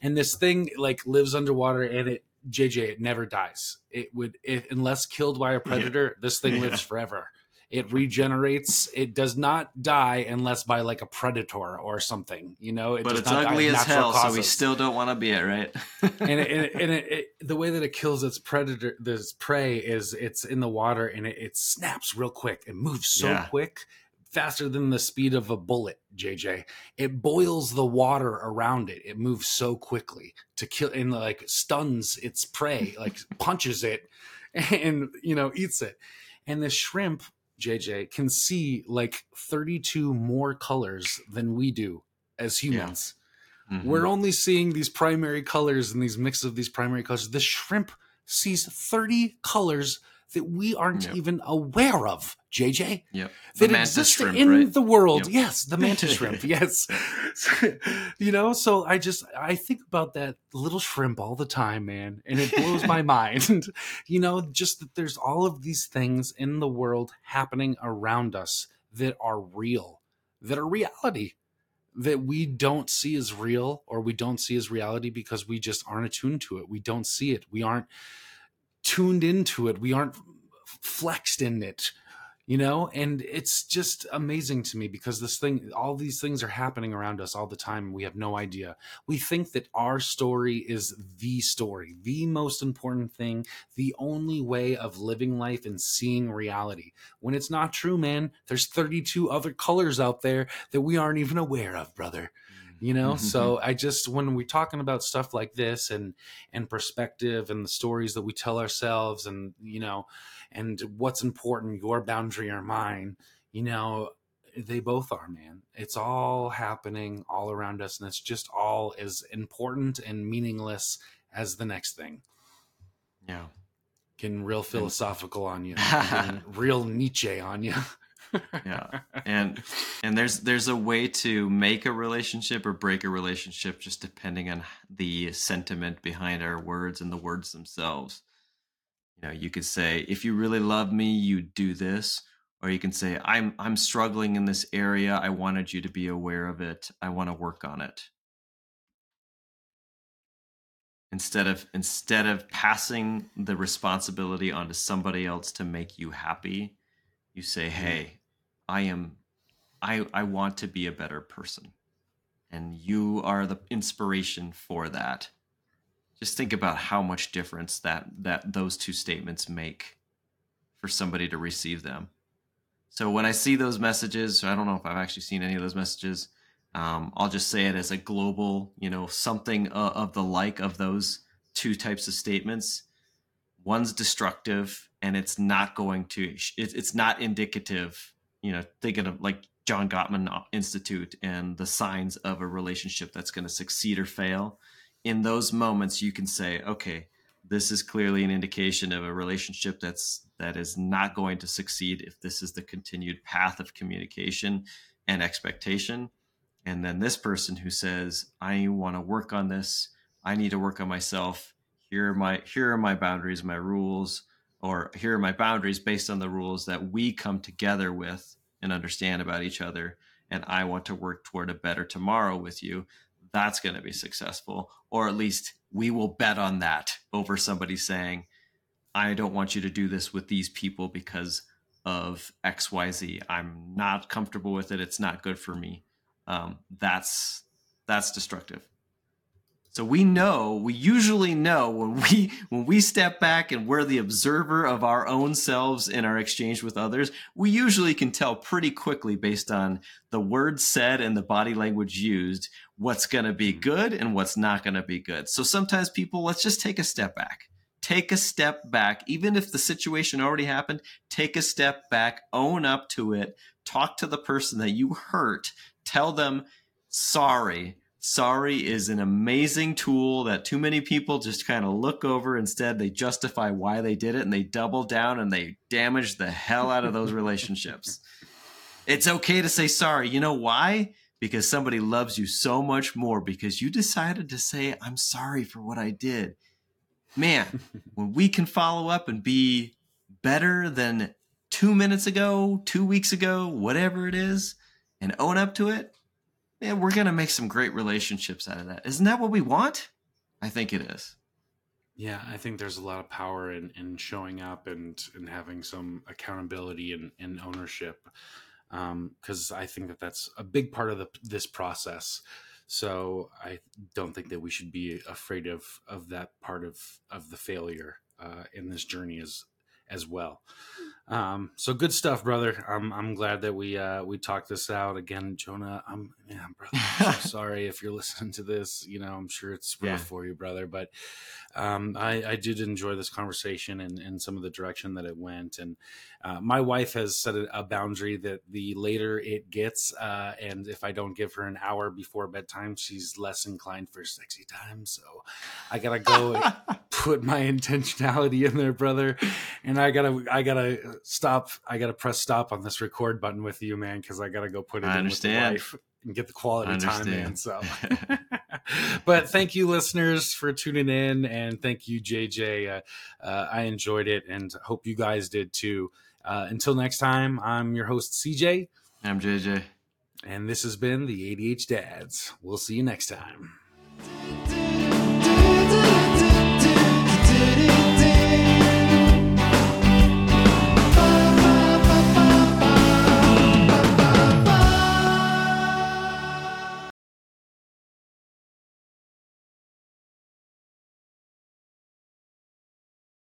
and this thing like lives underwater and it JJ, it never dies. It would, if, unless killed by a predator, yeah. this thing yeah. lives forever. It regenerates. It does not die unless by like a predator or something. You know, it but it's ugly as hell, causes. so we still don't want to be it, right? and it, and, it, and it, the way that it kills its predator, this prey, is it's in the water and it, snaps real quick. It moves so yeah. quick faster than the speed of a bullet, JJ. It boils the water around it. It moves so quickly to kill and like stuns its prey, like punches it and you know, eats it. And the shrimp JJ can see like 32 more colors than we do as humans. Yeah. Mm-hmm. We're only seeing these primary colors and these mix of these primary colors. The shrimp sees 30 colors that we aren't yep. even aware of, JJ. Yep. That exist shrimp, in right? the world. Yep. Yes, the mantis shrimp. Yes. you know, so I just I think about that little shrimp all the time, man, and it blows my mind. you know, just that there's all of these things in the world happening around us that are real, that are reality that we don't see as real or we don't see as reality because we just aren't attuned to it. We don't see it. We aren't tuned into it. We aren't flexed in it, you know? And it's just amazing to me because this thing, all these things are happening around us all the time. we have no idea. We think that our story is the story, the most important thing, the only way of living life and seeing reality. When it's not true, man, there's 32 other colors out there that we aren't even aware of, brother you know? Mm-hmm. so i just when we're talking about stuff like this and and perspective and the stories that we tell ourselves and you know and what's important your boundary or mine you know they both are man. It's all happening all around us and it's just all as important and meaningless as the next thing. Yeah. Getting real philosophical on you real nietzsche on you yeah. And and there's there's a way to make a relationship or break a relationship just depending on the sentiment behind our words and the words themselves. You know you could say if you really love me you do this or you can say i'm i'm struggling in this area. I wanted you to be aware of it. I want to work on it. Instead of instead of passing the responsibility onto somebody else to make you happy you say mm-hmm. hey i am i i want to be a better person and you are the inspiration for that just think about how much difference that that those two statements make for somebody to receive them so when i see those messages i don't know if i've actually seen any of those messages um, I'll just say it as a global, you know, something uh, of the like of those two types of statements. One's destructive, and it's not going to. It, it's not indicative. You know, thinking of like John Gottman uh, Institute and the signs of a relationship that's going to succeed or fail. In those moments, you can say, okay, this is clearly an indication of a relationship that's that is not going to succeed if this is the continued path of communication and expectation. And then this person who says i want to work on this. I need to work on myself. Here are my here are my boundaries my rules or here are my boundaries based on the rules that we come together with and understand about each other and i want to work toward a better tomorrow with you that's going to be successful. Or at least we will bet on that over somebody saying i don't want you to do this with these people because of xyz i'm not comfortable with it. It's not good for me. Um, that's that's destructive. So we know, we usually know when we when we step back and we're the observer of our own selves in our exchange with others, we usually can tell pretty quickly based on the words said and the body language used what's going to be mm-hmm. good and what's not going to be good. So sometimes people let's just take a step back. Take a step back even if the situation already happened, take a step back, own up to it, talk to the person that you hurt tell them sorry. Sorry is an amazing tool that too many people just kind of look over. Instead, they justify why they did it and they double down and they damage the hell out of those relationships. It's okay to say sorry. You know why? Because somebody loves you so much more because you decided to say, I'm sorry for what I did. Man, when we can follow up and be better than two minutes ago, two weeks ago, whatever it is, and own up to it, man, we're going to make some great relationships out of that. Isn't that what we want? I think it is. Yeah, I think there's a lot of power in, in showing up and, and having some accountability and, and ownership. Because um, I think that that's a big part of the, this process. So I don't think that we should be afraid of, of that part of, of the failure uh, in this journey as, as well. Um, so good stuff, brother. I'm I'm glad that we uh, we talked this out again, Jonah. I'm man, brother. I'm so sorry if you're listening to this. You know, I'm sure it's rough yeah. for you, brother. But um, I, I did enjoy this conversation and, and some of the direction that it went. And uh, my wife has set a, a, boundary that the later it gets, uh, and if I don't give her an hour before bedtime, she's less inclined for sexy time. So I gotta go put my intentionality in there, brother. And I gotta I gotta stop. I gotta press stop on this record button with you, man, because I gotta go put it I in understand. with the wife and get the quality time in. So, but thank you, listeners, for tuning in, and thank you, JJ. Uh, uh, I enjoyed it, and hope you guys did too. Uh, until next time, I'm your host, CJ. I'm JJ. And this has been the ADHDads. We'll see you next time.